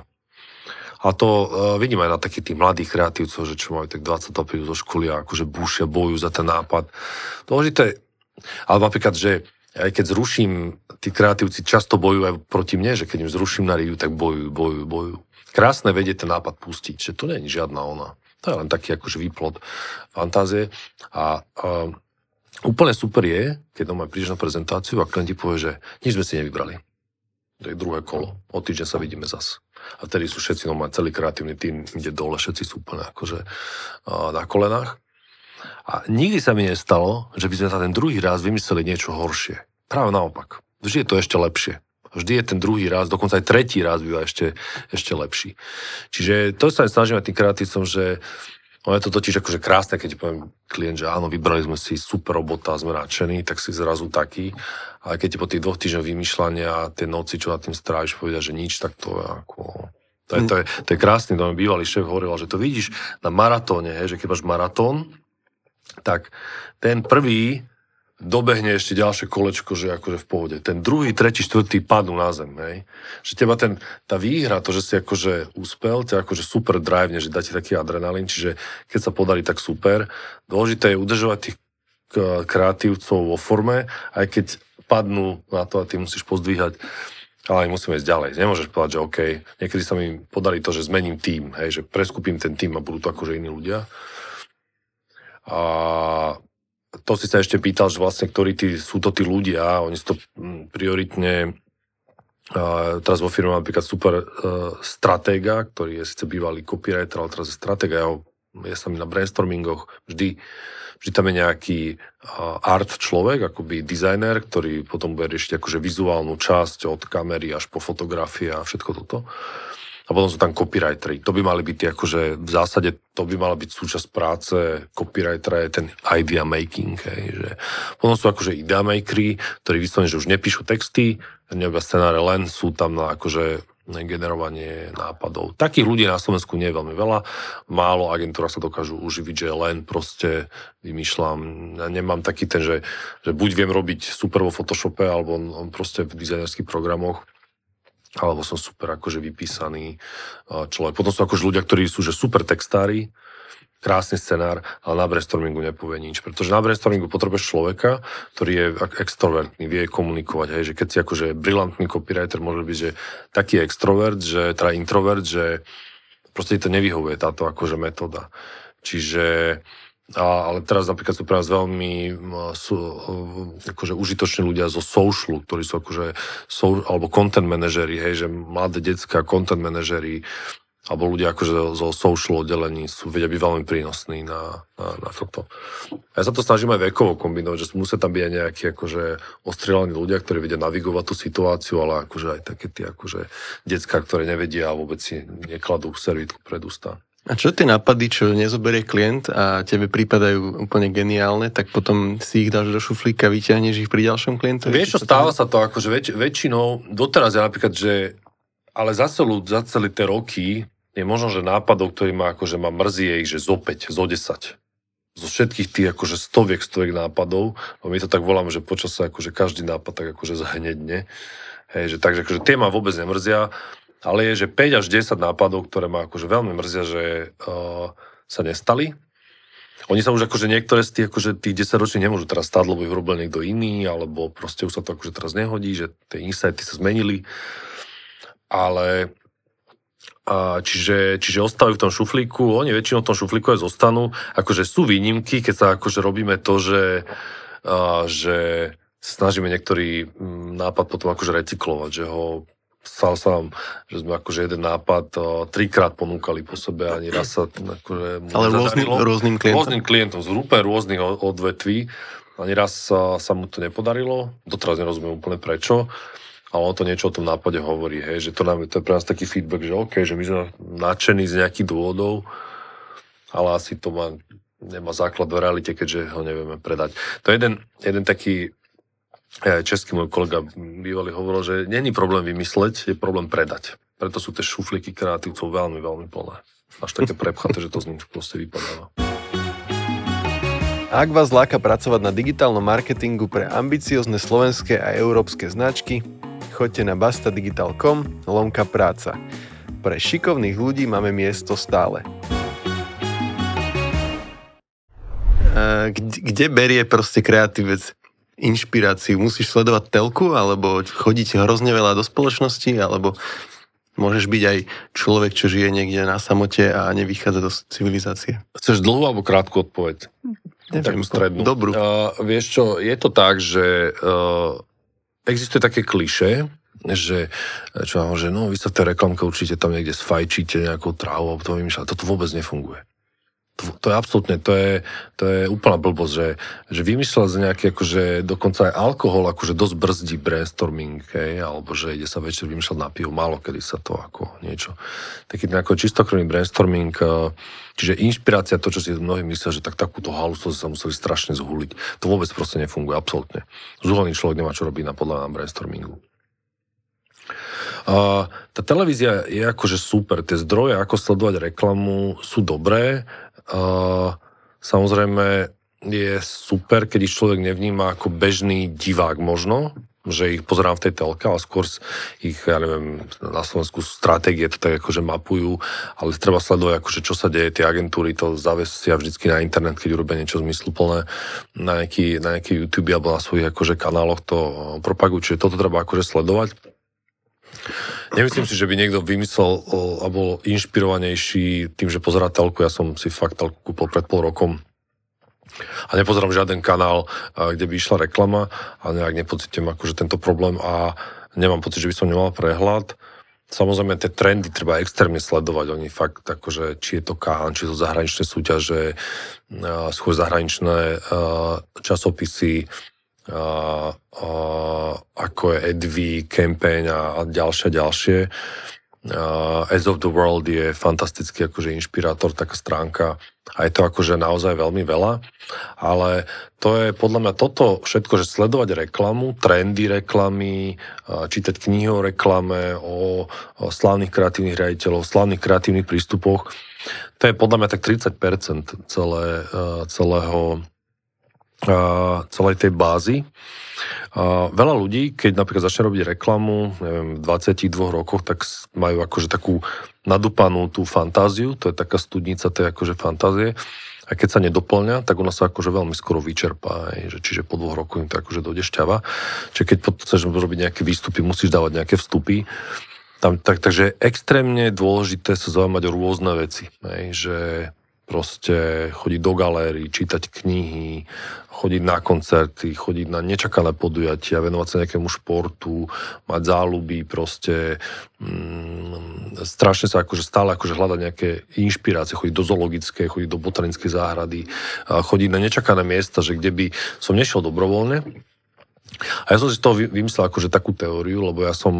A to uh, vidím aj na takých tých mladých kreatívcov, že čo majú tak 20 prídu zo školy a akože búšia, bojujú za ten nápad. Dôležité, ale napríklad, že aj keď zruším, tí kreatívci často bojujú aj proti mne, že keď im zruším na riu, tak bojujú, bojujú, bojujú. Krásne vedie ten nápad pustiť, že to je žiadna ona. To je len taký akože výplod fantázie. A uh, úplne super je, keď doma prídeš na prezentáciu a klient ti povie, že nič sme si nevybrali. To je druhé kolo. O týždeň sa vidíme zas. A tedy sú všetci, no celý kreatívny tým ide dole, všetci sú úplne akože na kolenách. A nikdy sa mi nestalo, že by sme za ten druhý raz vymysleli niečo horšie. Práve naopak. Vždy je to ešte lepšie. Vždy je ten druhý raz, dokonca aj tretí raz býva ešte, ešte lepší. Čiže to sa snažíme tým kreatívcom, že No je to totiž akože krásne, keď poviem klient, že áno, vybrali sme si super robota, sme nadšení, tak si zrazu taký. Ale keď ti po tých dvoch týždňoch vymýšľania a tie noci, čo na tým stráviš, povedia, že nič, tak to je ako... To je, to je, to je krásne, to mi bývalý šéf hovoril, že to vidíš na maratóne, že keď máš maratón, tak ten prvý dobehne ešte ďalšie kolečko, že akože v pohode. Ten druhý, tretí, štvrtý padnú na zem, hej. Že teba ten, tá výhra, to, že si akože úspel, ťa akože super drive, že dá ti taký adrenalín, čiže keď sa podarí, tak super. Dôležité je udržovať tých kreatívcov vo forme, aj keď padnú na to a ty musíš pozdvíhať ale musíme ísť ďalej. Nemôžeš povedať, že OK, niekedy sa mi podarí to, že zmením tým, hej, že preskupím ten tým a budú to akože iní ľudia. A to si sa ešte pýtal, že vlastne, ktorí tí, sú to tí ľudia, oni sú to mm, prioritne Uh, teraz vo firme napríklad super uh, stratéga, ktorý je síce bývalý copywriter, ale teraz je stratéga, ja, ho, ja sa mi na brainstormingoch vždy, vždy tam je nejaký uh, art človek, akoby designer, ktorý potom bude riešiť akože vizuálnu časť od kamery až po fotografie a všetko toto. A potom sú tam copywritery. To by mali byť tie, akože v zásade to by mala byť súčasť práce copywritera je ten idea making. Hej, že potom sú akože idea makery, ktorí vyslovene, že už nepíšu texty, nebia scenáre, len sú tam na akože generovanie nápadov. Takých ľudí na Slovensku nie je veľmi veľa. Málo agentúra sa dokážu uživiť, že len proste vymýšľam. Ja nemám taký ten, že, že buď viem robiť super vo Photoshope, alebo on, on proste v dizajnerských programoch alebo som super akože vypísaný človek. Potom sú akože ľudia, ktorí sú že super textári, krásny scenár, ale na brainstormingu nepovie nič. Pretože na brainstormingu potrebuješ človeka, ktorý je extrovertný, vie komunikovať. Hej, že keď si akože brilantný copywriter môže byť, že taký extrovert, že teda introvert, že proste to nevyhovuje táto akože metóda. Čiže a, ale teraz napríklad sú pre nás veľmi sú, akože užitoční ľudia zo socialu, ktorí sú akože, so, alebo content manažery, hej, že mladé detská content manažery, alebo ľudia akože zo social oddelení sú, vedia byť veľmi prínosní na, na, na toto. Ja sa to snažím aj vekovo kombinovať, že musia tam byť aj nejakí akože ostrelaní ľudia, ktorí vedia navigovať tú situáciu, ale akože aj také tie akože detská, ktoré nevedia a vôbec si nekladú servítku pred ústa. A čo tie nápady, čo nezoberie klient a tebe prípadajú úplne geniálne, tak potom si ich dáš do šuflíka, vyťahneš ich pri ďalšom klientovi? Vieš čo, stáva sa to akože väč, väčšinou, doteraz je napríklad, že ale za, celú, za celé tie roky je možno, že nápadov, ktorý ma akože ma mrzí, je ich, že zo 5, zo 10 zo všetkých tých akože stoviek, stoviek nápadov, no my to tak voláme, že počas sa akože každý nápad tak akože zahnedne. Hej, že takže akože tie ma vôbec nemrzia ale je, že 5 až 10 nápadov, ktoré ma akože veľmi mrzia, že uh, sa nestali. Oni sa už akože niektoré z tých, akože tých 10 ročí nemôžu teraz stať, lebo ich robil niekto iný, alebo proste už sa to akože teraz nehodí, že tie insighty sa zmenili. Ale a čiže, čiže ostávajú v tom šuflíku, oni väčšinou v tom šuflíku aj zostanú. Akože sú výnimky, keď sa akože robíme to, že, a, že snažíme niektorý mm, nápad potom akože recyklovať, že ho stalo sa nám, že sme akože jeden nápad uh, trikrát ponúkali po sebe, ani raz sa akože... Ale rôzny, rôznym klientom? Rôznym klientom, z úplne rôznych odvetví. Ani raz sa, sa mu to nepodarilo, doteraz nerozumiem úplne prečo, ale on to niečo o tom nápade hovorí, hej, že to, nám, to je pre nás taký feedback, že OK, že my sme nadšení z nejakých dôvodov, ale asi to má, nemá základ v realite, keďže ho nevieme predať. To je jeden, jeden taký český môj kolega bývalý hovoril, že není problém vymysleť, je problém predať. Preto sú tie šuflíky kreatívcov veľmi, veľmi plné. Až také prepchaté, že to z nich proste vypadáva. Ak vás láka pracovať na digitálnom marketingu pre ambiciozne slovenské a európske značky, choďte na bastadigital.com lomka práca. Pre šikovných ľudí máme miesto stále. Kde, kde berie proste kreatívec inšpiráciu? Musíš sledovať telku, alebo chodiť hrozne veľa do spoločnosti, alebo môžeš byť aj človek, čo žije niekde na samote a nevychádza do civilizácie? Chceš dlhú alebo krátku odpoveď? Takú strednú. Dobrú. Uh, vieš čo, je to tak, že uh, existuje také kliše, že, čo mám, že no, vy sa v tej reklamke určite tam niekde sfajčíte nejakou trávou, to vymýšľa. Toto vôbec nefunguje. To, je absolútne, to je, to je úplná blbosť, že, že vymyslel z nejaký, akože dokonca aj alkohol, akože dosť brzdí brainstorming, hej, alebo že ide sa večer vymýšľať na pivo, málo kedy sa to ako niečo. Taký ten ako čistokrvný brainstorming, eh, čiže inšpirácia, to, čo si mnohí myslia, že tak takúto halu sa museli strašne zhuliť. To vôbec proste nefunguje, absolútne. Zúholný človek nemá čo robiť na podľa brainstormingu. A tá televízia je akože super, tie zdroje, ako sledovať reklamu, sú dobré, Uh, samozrejme je super, keď ich človek nevníma ako bežný divák možno, že ich pozerám v tej telke, ale skôr ich, ja neviem, na Slovensku stratégie to tak akože mapujú, ale treba sledovať, akože čo sa deje, tie agentúry to zavesia vždycky na internet, keď urobia niečo zmysluplné, na nejaký, na nejaký YouTube alebo na svojich akože kanáloch to propagujú, čiže toto treba akože sledovať. Nemyslím si, že by niekto vymyslel a bol inšpirovanejší tým, že pozerá telku. Ja som si fakt telku kúpil pred pol rokom a nepozerám žiaden kanál, kde by išla reklama a nejak nepocitím akože tento problém a nemám pocit, že by som nemal prehľad. Samozrejme, tie trendy treba extrémne sledovať. Oni fakt, akože, či je to Kán, či to zahraničné súťaže, skôr zahraničné časopisy, a, a, ako je Edvy, Campaign a, a ďalšie, ďalšie. Uh, As of the World je fantastický akože inšpirátor, taká stránka a je to akože naozaj veľmi veľa, ale to je podľa mňa toto všetko, že sledovať reklamu, trendy reklamy, uh, čítať knihy o reklame, o, o slávnych kreatívnych riaditeľov, slávnych kreatívnych prístupoch, to je podľa mňa tak 30% celé, uh, celého celej tej bázy. Veľa ľudí, keď napríklad začne robiť reklamu, neviem, v 22 rokoch, tak majú akože takú nadupanú tú fantáziu, to je taká studnica tej akože fantázie. A keď sa nedoplňa, tak ona sa akože veľmi skoro vyčerpá. Že, čiže po dvoch rokoch im to akože dojde šťava. Čiže keď chceš robiť nejaké výstupy, musíš dávať nejaké vstupy. Tam, tak, takže extrémne dôležité sa zaujímať o rôzne veci. Aj, že proste chodiť do galérií, čítať knihy, chodiť na koncerty, chodiť na nečakané podujatia, venovať sa nejakému športu, mať záľuby, proste mm, strašne sa akože stále akože hľadať nejaké inšpirácie, chodiť do zoologické, chodiť do botanickej záhrady, chodiť na nečakané miesta, že kde by som nešiel dobrovoľne, a ja som si to vymyslel akože takú teóriu, lebo ja som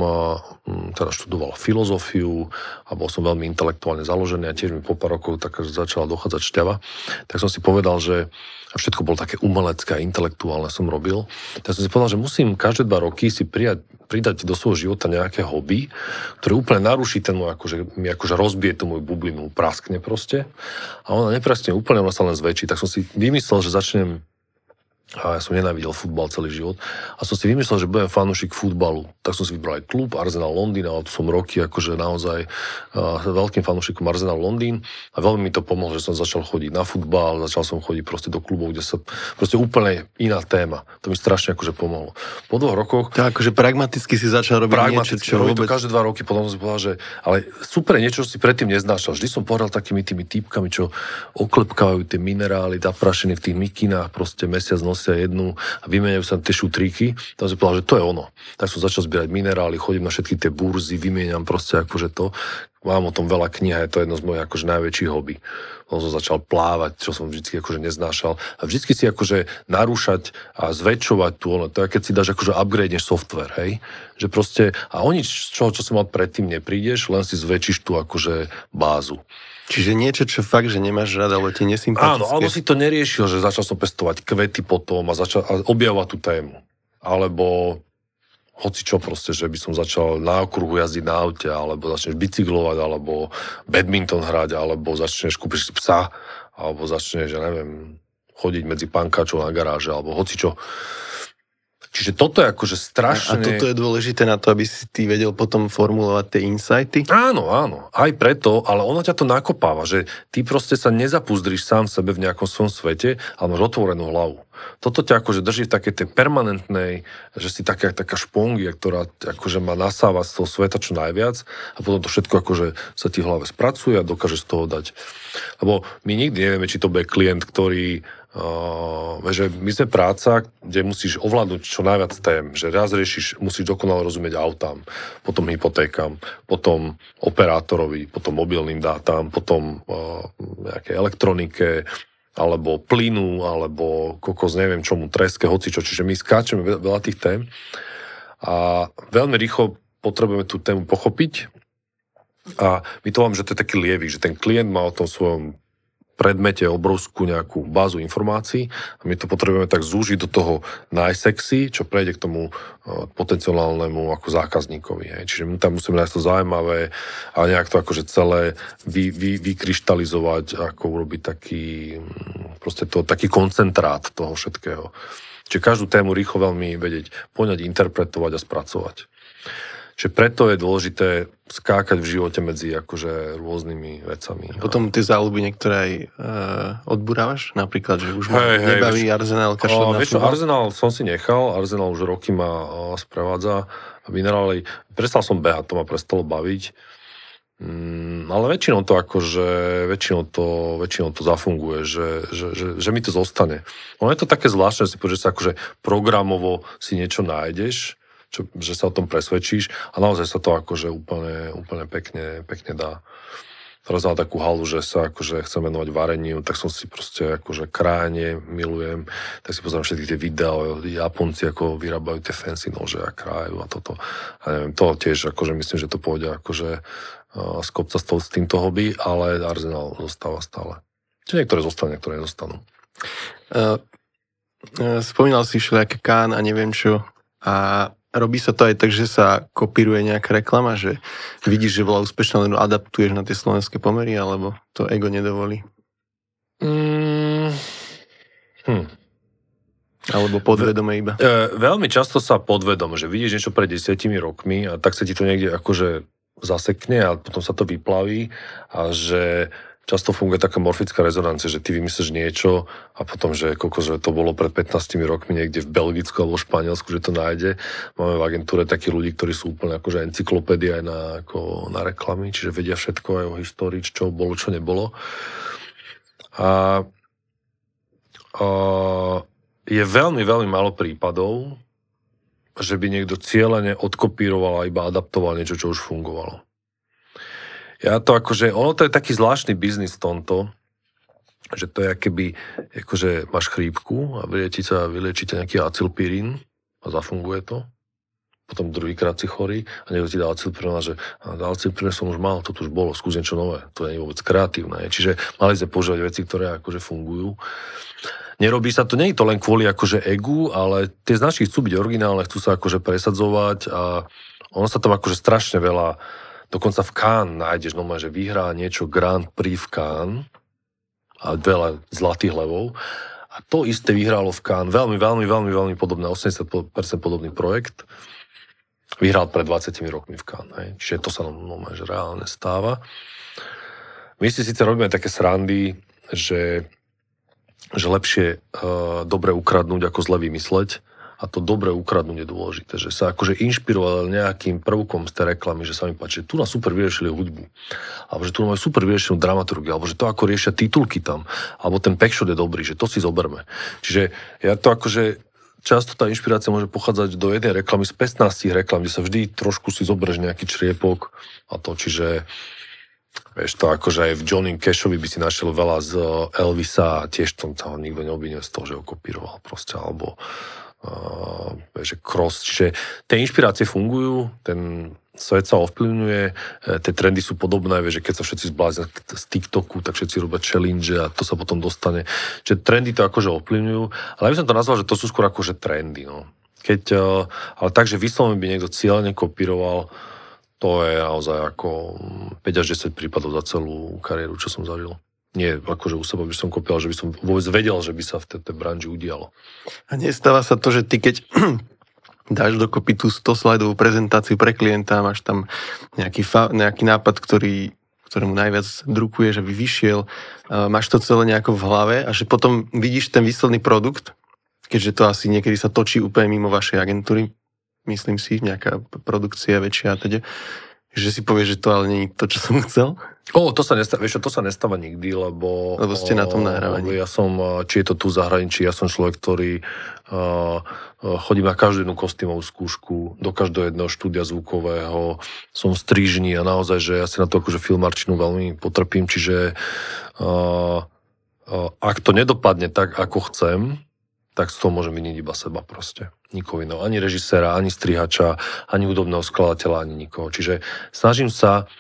teda študoval filozofiu a bol som veľmi intelektuálne založený a tiež mi po pár rokov tak začala dochádzať šťava. Tak som si povedal, že všetko bolo také umelecké a intelektuálne som robil. Tak som si povedal, že musím každé dva roky si prijať, pridať do svojho života nejaké hobby, ktoré úplne naruší ten môj, akože, mi akože rozbije tú moju bublinu, praskne proste. A ona neprestne úplne, ona sa len zväčší. Tak som si vymyslel, že začnem a ja som nenávidel futbal celý život. A som si vymyslel, že budem fanúšik futbalu. Tak som si vybral aj klub Arsenal Londýn a to som roky akože naozaj uh, veľkým fanúšikom Arsenal Londýn. A veľmi mi to pomohlo, že som začal chodiť na futbal, začal som chodiť proste do klubov, kde sa proste úplne iná téma. To mi strašne akože pomohlo. Po dvoch rokoch... To akože pragmaticky si začal robiť niečo, čo vôbec... to každé dva roky, potom som povedal, že ale super, niečo si predtým neznášal. Vždy som povedal takými tými typkami, čo oklepkávajú tie minerály, zaprašené v tých mikinách, proste mesiac nosia nosia jednu a vymeniajú sa tie šutríky, tak som povedal, že to je ono. Tak som začal zbierať minerály, chodím na všetky tie burzy, vymieňam proste akože to. Mám o tom veľa kníh a je to jedno z mojich akože najväčších hobby. Potom som začal plávať, čo som vždy akože neznášal. A vždy si akože narúšať a zväčšovať tu ono. To je, keď si dáš akože upgrade software, hej. Že proste, a o nič, čo, čo som mal predtým, neprídeš, len si zväčšíš tú akože bázu. Čiže niečo, čo fakt, že nemáš rád, ale ti nesympatické. Áno, alebo si to neriešil, že začal som pestovať kvety potom a začal a objavovať tú tému. Alebo hoci čo proste, že by som začal na okruhu jazdiť na aute, alebo začneš bicyklovať, alebo badminton hrať, alebo začneš kúpiš psa, alebo začneš, ja neviem, chodiť medzi pankáčov na garáže, alebo hoci čo. Čiže toto je akože strašne... A toto je dôležité na to, aby si ty vedel potom formulovať tie insighty? Áno, áno. Aj preto, ale ono ťa to nakopáva, že ty proste sa nezapuzdriš sám sebe v nejakom svojom svete, ale máš otvorenú hlavu. Toto ťa akože drží v takej tej permanentnej, že si taká, taká špongia, ktorá akože má nasávať z toho sveta čo najviac a potom to všetko akože sa ti v hlave spracuje a dokáže z toho dať. Lebo my nikdy nevieme, či to bude klient, ktorý že my sme práca, kde musíš ovládnuť čo najviac tém, že raz riešiš, musíš dokonale rozumieť autám, potom hypotékam, potom operátorovi, potom mobilným dátam, potom uh, nejaké elektronike, alebo plynu, alebo kokos, neviem čomu, treske, hocičo. Čiže my skáčeme veľa tých tém a veľmi rýchlo potrebujeme tú tému pochopiť a my to máme, že to je taký lievý, že ten klient má o tom svojom predmete obrovskú nejakú bázu informácií a my to potrebujeme tak zúžiť do toho najsexy, čo prejde k tomu e, potenciálnemu ako zákazníkovi. Hej. Čiže my tam musíme nájsť to zaujímavé a nejak to akože celé vy, vy, vykryštalizovať, ako urobiť taký, mm, proste to, taký koncentrát toho všetkého. Čiže každú tému rýchlo veľmi vedieť poňať, interpretovať a spracovať. Čiže preto je dôležité skákať v živote medzi akože rôznymi vecami. Potom tie záľuby niektoré aj uh, odburávaš? Napríklad, že už hej, hej, nebaví vieš, Arsenal kašľať na vieš, Arsenal som si nechal, Arsenal už roky ma uh, sprevádza minerály. Prestal som behať, to ma prestalo baviť. Mm, ale väčšinou to akože, väčšinou to, väčšinou to zafunguje, že, že, že, že mi to zostane. Ono je to také zvláštne, že si že sa akože programovo si niečo nájdeš, čo, že sa o tom presvedčíš a naozaj sa to akože úplne, úplne pekne, pekne dá. Teraz mám takú halu, že sa akože chcem venovať vareniu, tak som si proste akože krájanie milujem, tak si pozriem všetky tie videá, Japonci ako vyrábajú tie fancy nože a krájú a toto. A neviem, to tiež akože myslím, že to pôjde akože z kopca s týmto hobby, ale Arsenal zostáva stále. Čiže niektoré zostanú, niektoré nezostanú. Uh, uh, spomínal si všelijaké Kán a neviem čo. A robí sa to aj tak, že sa kopíruje nejaká reklama, že vidíš, že bola úspešná, len adaptuješ na tie slovenské pomery, alebo to ego nedovolí? Mm. Hm. Alebo podvedome iba? E, veľmi často sa podvedome, že vidíš niečo pred desiatimi rokmi a tak sa ti to niekde akože zasekne a potom sa to vyplaví a že často funguje taká morfická rezonancia, že ty vymyslíš niečo a potom, že koľko, že to bolo pred 15 rokmi niekde v Belgicku alebo Španielsku, že to nájde. Máme v agentúre takí ľudí, ktorí sú úplne akože encyklopédia aj na, ako na reklamy, čiže vedia všetko aj o histórii, čo bolo, čo nebolo. A, a je veľmi, veľmi málo prípadov, že by niekto cieľene odkopíroval a iba adaptoval niečo, čo už fungovalo. Ja to akože, ono to je taký zvláštny biznis tomto, že to je keby, akože máš chrípku a vylieči sa, vyliečíte nejaký acilpirín a zafunguje to. Potom druhýkrát si chorý a niekto ti dá acilpirín a že acilpirín som už mal, to už bolo, skús niečo nové. To nie je vôbec kreatívne. Čiže mali sme používať veci, ktoré akože fungujú. Nerobí sa to, nie je to len kvôli akože egu, ale tie značky chcú byť originálne, chcú sa akože presadzovať a ono sa tam akože strašne veľa Dokonca v Cannes nájdeš normálne, že vyhrá niečo Grand Prix v Cannes a veľa zlatých levov. A to isté vyhralo v Cannes. Veľmi, veľmi, veľmi, veľmi podobné, 80% podobný projekt. Vyhral pred 20 rokmi v Cannes. Hej. Čiže to sa normálne, že reálne stáva. My si síce robíme také srandy, že, že lepšie uh, dobre ukradnúť, ako zle vymysleť a to dobre ukradnúť je dôležité, že sa akože inšpiroval nejakým prvkom z tej reklamy, že sa mi páči, tu na super vyriešili hudbu, alebo že tu majú super vyriešenú dramaturgiu, alebo že to ako riešia titulky tam, alebo ten packshot je dobrý, že to si zoberme. Čiže ja to akože často tá inšpirácia môže pochádzať do jednej reklamy z 15 reklam, kde sa vždy trošku si zoberieš nejaký čriepok a to, čiže Vieš to, akože aj v Johnny Cashovi by si našiel veľa z Elvisa a tiež tom sa ho nikto neobvinil z toho, že ho kopíroval proste, alebo že cross, čiže tie inšpirácie fungujú, ten svet sa ovplyvňuje, e, tie trendy sú podobné, že keď sa všetci zbláznia z TikToku, tak všetci robia challenge a to sa potom dostane. Čiže trendy to akože ovplyvňujú, ale ja by som to nazval, že to sú skôr akože trendy, no. Keď, uh, ale tak, že vyslovene by niekto cieľne kopíroval, to je naozaj ako 5 až 10 prípadov za celú kariéru, čo som zažil nie akože u seba by som kopil, že by som vôbec vedel, že by sa v tej branži udialo. A nestáva sa to, že ty keď dáš dokopy tú 100 slajdovú prezentáciu pre klienta, máš tam nejaký, fa- nejaký nápad, ktorý, ktorému najviac drukuje, že by vyšiel, máš to celé nejako v hlave a že potom vidíš ten výsledný produkt, keďže to asi niekedy sa točí úplne mimo vašej agentúry, myslím si, nejaká produkcia väčšia a teda, Že si povie, že to ale nie je to, čo som chcel? O, to sa nestáva, vieš, to sa nestáva nikdy, lebo... Lebo ste na tom nahrávaní. Ja som, či je to tu zahraničí, ja som človek, ktorý uh, chodím na každú jednu kostýmovú skúšku, do každého jedného štúdia zvukového, som strižný a naozaj, že ja si na to akože filmarčinu veľmi potrpím, čiže uh, uh, ak to nedopadne tak, ako chcem, tak z toho môžem viniť iba seba proste. Nikoho iného. Ani režiséra, ani strihača, ani hudobného skladateľa, ani nikoho. Čiže snažím sa,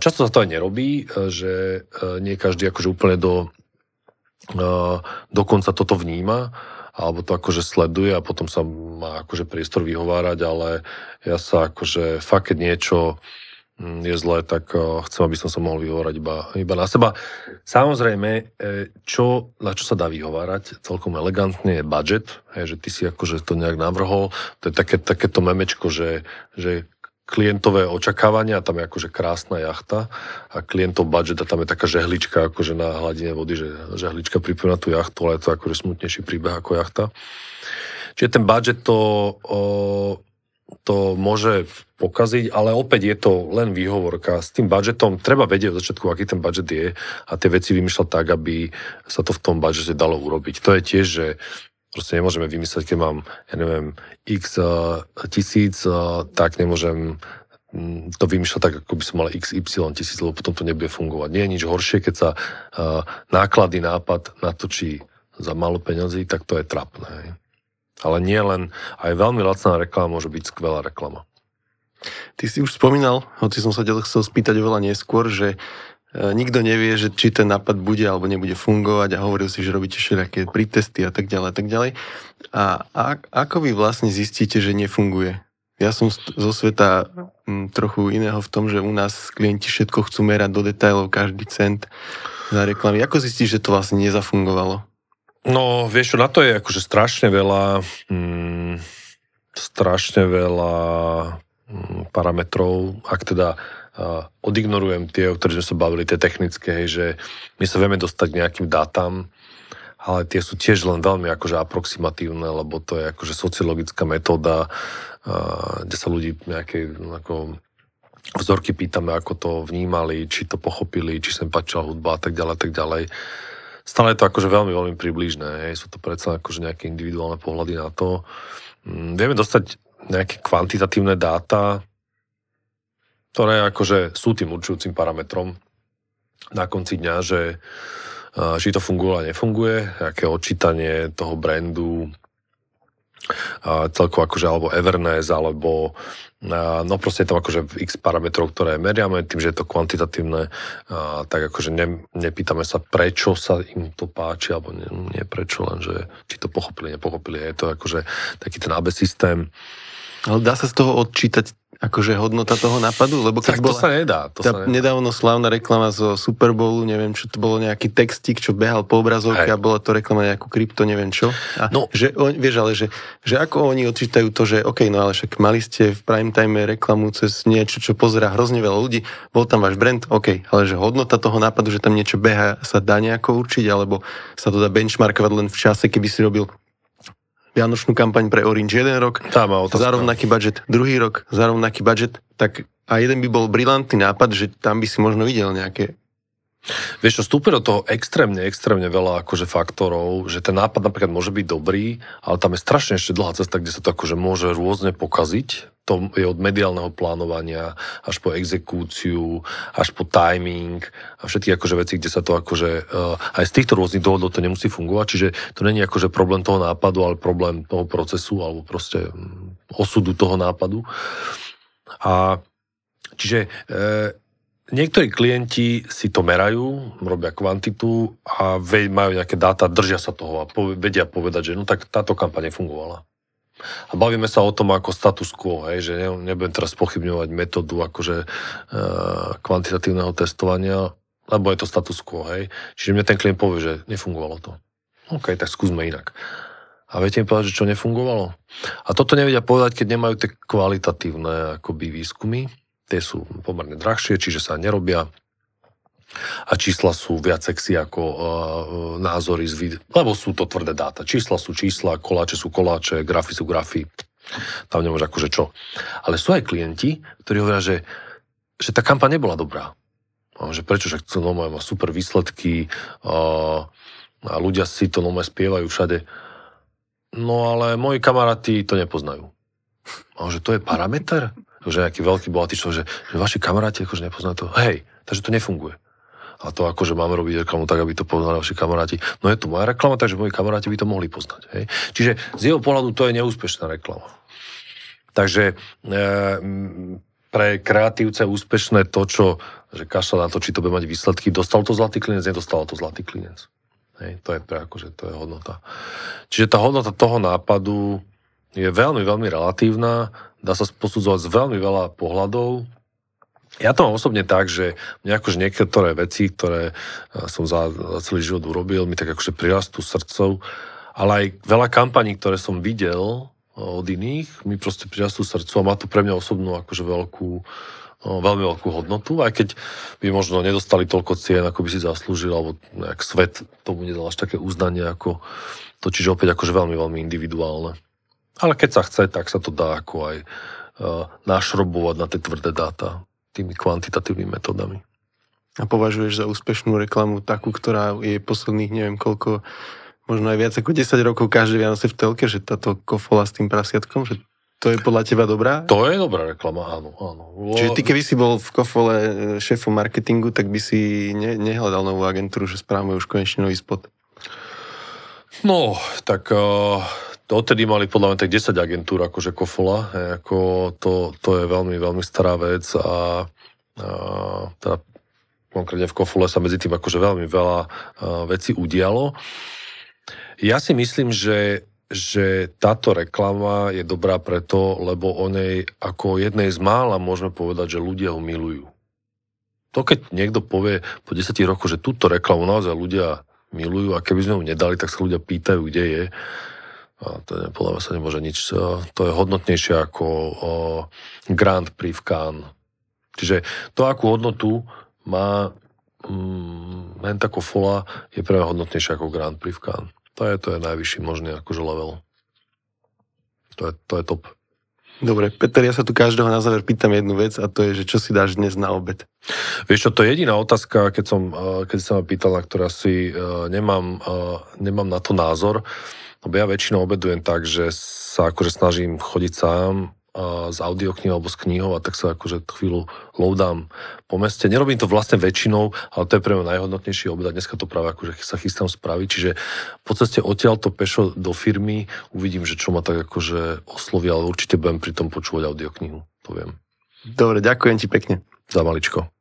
často sa to aj nerobí, že nie každý akože úplne do, dokonca toto vníma, alebo to akože sleduje a potom sa má akože priestor vyhovárať, ale ja sa akože fakt, keď niečo je zlé, tak eh, chcem, aby som sa mohol vyhovárať iba, iba na seba. Samozrejme, eh, čo, na čo sa dá vyhovárať celkom elegantne je budget, je, že ty si akože to nejak navrhol. To je také, takéto memečko, že, že klientové očakávania, tam je akože krásna jachta a klientov budget a tam je taká žehlička akože na hladine vody, že žehlička pripomína tú jachtu, ale je to akože smutnejší príbeh ako jachta. Čiže ten budget to o, to môže pokaziť, ale opäť je to len výhovorka. S tým budžetom treba vedieť od začiatku, aký ten budžet je a tie veci vymýšľať tak, aby sa to v tom budžete dalo urobiť. To je tiež, že proste nemôžeme vymyslieť, keď mám, ja neviem, x uh, tisíc, uh, tak nemôžem mm, to vymýšľať tak, ako by som mal XY tisíc, lebo potom to nebude fungovať. Nie je nič horšie, keď sa uh, náklady, nápad natočí za málo peniazy, tak to je trapné. Ale nie len, aj veľmi lacná reklama môže byť skvelá reklama. Ty si už spomínal, hoci som sa ťa chcel spýtať oveľa neskôr, že e, nikto nevie, že či ten nápad bude alebo nebude fungovať a hovoril si, že robíte všelijaké pritesty a tak ďalej a tak ďalej. A, ako vy vlastne zistíte, že nefunguje? Ja som zo sveta trochu iného v tom, že u nás klienti všetko chcú merať do detailov, každý cent za reklamy. Ako zistíš, že to vlastne nezafungovalo? No, vieš čo, na to je akože strašne veľa, mm, strašne veľa mm, parametrov. Ak teda uh, odignorujem tie, o ktorých sme sa bavili, tie technické, hej, že my sa vieme dostať k nejakým dátam, ale tie sú tiež len veľmi akože aproximatívne, lebo to je akože sociologická metóda, uh, kde sa ľudí nejaké ako vzorky pýtame, ako to vnímali, či to pochopili, či sa im páčila hudba a tak ďalej, tak ďalej stále je to akože veľmi, veľmi približné. Hej. Sú to predsa akože nejaké individuálne pohľady na to. Mm, vieme dostať nejaké kvantitatívne dáta, ktoré akože sú tým určujúcim parametrom na konci dňa, že či to funguje a nefunguje, aké odčítanie toho brandu, celkovo akože alebo Everness, alebo no proste je tam akože x parametrov, ktoré meriame, tým, že je to kvantitatívne, tak akože ne, nepýtame sa, prečo sa im to páči, alebo nie, nie prečo, len že či to pochopili, nepochopili. Je to akože taký ten AB systém. Ale dá sa z toho odčítať akože hodnota toho nápadu? Lebo keď tak bola, to sa nedá. To tá sa nedá. nedávno slávna reklama zo Super Bowlu, neviem čo to bolo, nejaký textík, čo behal po obrazovke a bola to reklama nejakú krypto, neviem čo. A no. že, on, vieš, ale že, že ako oni odčítajú to, že OK, no ale však mali ste v prime time reklamu cez niečo, čo pozera hrozne veľa ľudí, bol tam váš brand, OK, ale že hodnota toho nápadu, že tam niečo beha, sa dá nejako určiť, alebo sa to dá benchmarkovať len v čase, keby si robil vianočnú kampaň pre Orange jeden rok, Tá má za rovnaký budget, druhý rok za rovnaký budget, tak a jeden by bol brilantný nápad, že tam by si možno videl nejaké Vieš čo, vstúpi do toho extrémne, extrémne veľa akože faktorov, že ten nápad napríklad môže byť dobrý, ale tam je strašne ešte dlhá cesta, kde sa to akože môže rôzne pokaziť. To je od mediálneho plánovania až po exekúciu, až po timing a všetky akože veci, kde sa to akože uh, aj z týchto rôznych dôvodov to nemusí fungovať, čiže to není akože problém toho nápadu, ale problém toho procesu alebo proste mm, osudu toho nápadu. A čiže uh, Niektorí klienti si to merajú, robia kvantitu a majú nejaké dáta, držia sa toho a vedia povedať, že no tak táto kampaň nefungovala. A bavíme sa o tom ako status quo, hej, že ne, nebudem teraz pochybňovať metódu akože e, kvantitatívneho testovania, lebo je to status quo, hej. Čiže mne ten klient povie, že nefungovalo to. OK, tak skúsme inak. A viete mi povedať, že čo nefungovalo? A toto nevedia povedať, keď nemajú tie kvalitatívne akoby výskumy, Tie sú pomerne drahšie, čiže sa nerobia a čísla sú viac sexy ako uh, názory z vid- lebo sú to tvrdé dáta. Čísla sú čísla, koláče sú koláče, grafy sú grafy. Tam nemôže akože čo. Ale sú aj klienti, ktorí hovoria, že že tá kampaň nebola dobrá. Že prečo, že chcú nové má super výsledky a, a ľudia si to nové spievajú všade. No ale moji kamaráti to nepoznajú. A že to je parameter? Že nejaký veľký bohatý človek, že, že vaši kamaráti akože nepoznajú to. Hej, takže to nefunguje. A to akože máme robiť reklamu tak, aby to poznali vaši kamaráti. No je to moja reklama, takže moji kamaráti by to mohli poznať. Hej. Čiže z jeho pohľadu to je neúspešná reklama. Takže e, pre kreatívce úspešné to, čo, že kašľa na to, či to bude mať výsledky, dostal to zlatý klinec, nedostal to zlatý klinec. Hej, to je pre akože, to je hodnota. Čiže tá hodnota toho nápadu je veľmi, veľmi relatívna, dá sa posudzovať z veľmi veľa pohľadov. Ja to mám osobne tak, že mňa akože niektoré veci, ktoré eh, som za, za celý život urobil, mi tak akože prirastú srdcov, ale aj veľa kampaní, ktoré som videl, od iných, mi proste prirastú srdcu a má to pre mňa osobnú akože veľkú, veľmi veľkú hodnotu, aj keď by možno nedostali toľko cien, ako by si zaslúžil, alebo nejak svet tomu nedal až také uznanie ako to, čiže opäť akože veľmi, veľmi individuálne. Ale keď sa chce, tak sa to dá ako aj uh, našrobovať na tie tvrdé dáta tými kvantitatívnymi metodami. A považuješ za úspešnú reklamu takú, ktorá je posledných neviem koľko možno aj viac ako 10 rokov každé Vianoce v telke, že táto kofola s tým prasiatkom, že to je podľa teba dobrá? To je dobrá reklama, áno. áno. Čiže ty keby si bol v kofole e, šéfom marketingu, tak by si ne, nehľadal novú agentúru, že správame už konečne nový spot. No, tak uh, odtedy mali podľa mňa tak 10 agentúr akože kofola. Ako to, to je veľmi, veľmi stará vec a, a teda konkrétne v kofole sa medzi tým akože veľmi veľa uh, vecí udialo. Ja si myslím, že, že táto reklama je dobrá preto, lebo o nej ako jednej z mála môžeme povedať, že ľudia ho milujú. To keď niekto povie po 10 rokoch, že túto reklamu naozaj ľudia milujú a keby sme ju nedali, tak sa ľudia pýtajú, kde je. A je, podľa sa nemôže nič. To je hodnotnejšie ako o, Grand Prix v Cannes. Čiže to, akú hodnotu má mm, Kofola, je pre mňa hodnotnejšie ako Grand Prix v Cannes. To je, to je najvyšší možný akože level. To je, to je top. Dobre, Peter, ja sa tu každého na záver pýtam jednu vec a to je, že čo si dáš dnes na obed? Vieš čo, to je jediná otázka, keď som, eh, keď sa ma pýtal, na ktorá si uh, nemám, uh, nemám na to názor, lebo ja väčšinou obedujem tak, že sa akože snažím chodiť sám z audioknihy alebo z knihou a tak sa akože chvíľu loadám po meste. Nerobím to vlastne väčšinou, ale to je pre mňa najhodnotnejší obed a dneska to práve akože sa chystám spraviť. Čiže v podstate odtiaľ to pešo do firmy, uvidím, že čo ma tak akože osloví, ale určite budem pri tom počúvať audioknihu, to viem. Dobre, ďakujem ti pekne. Za maličko.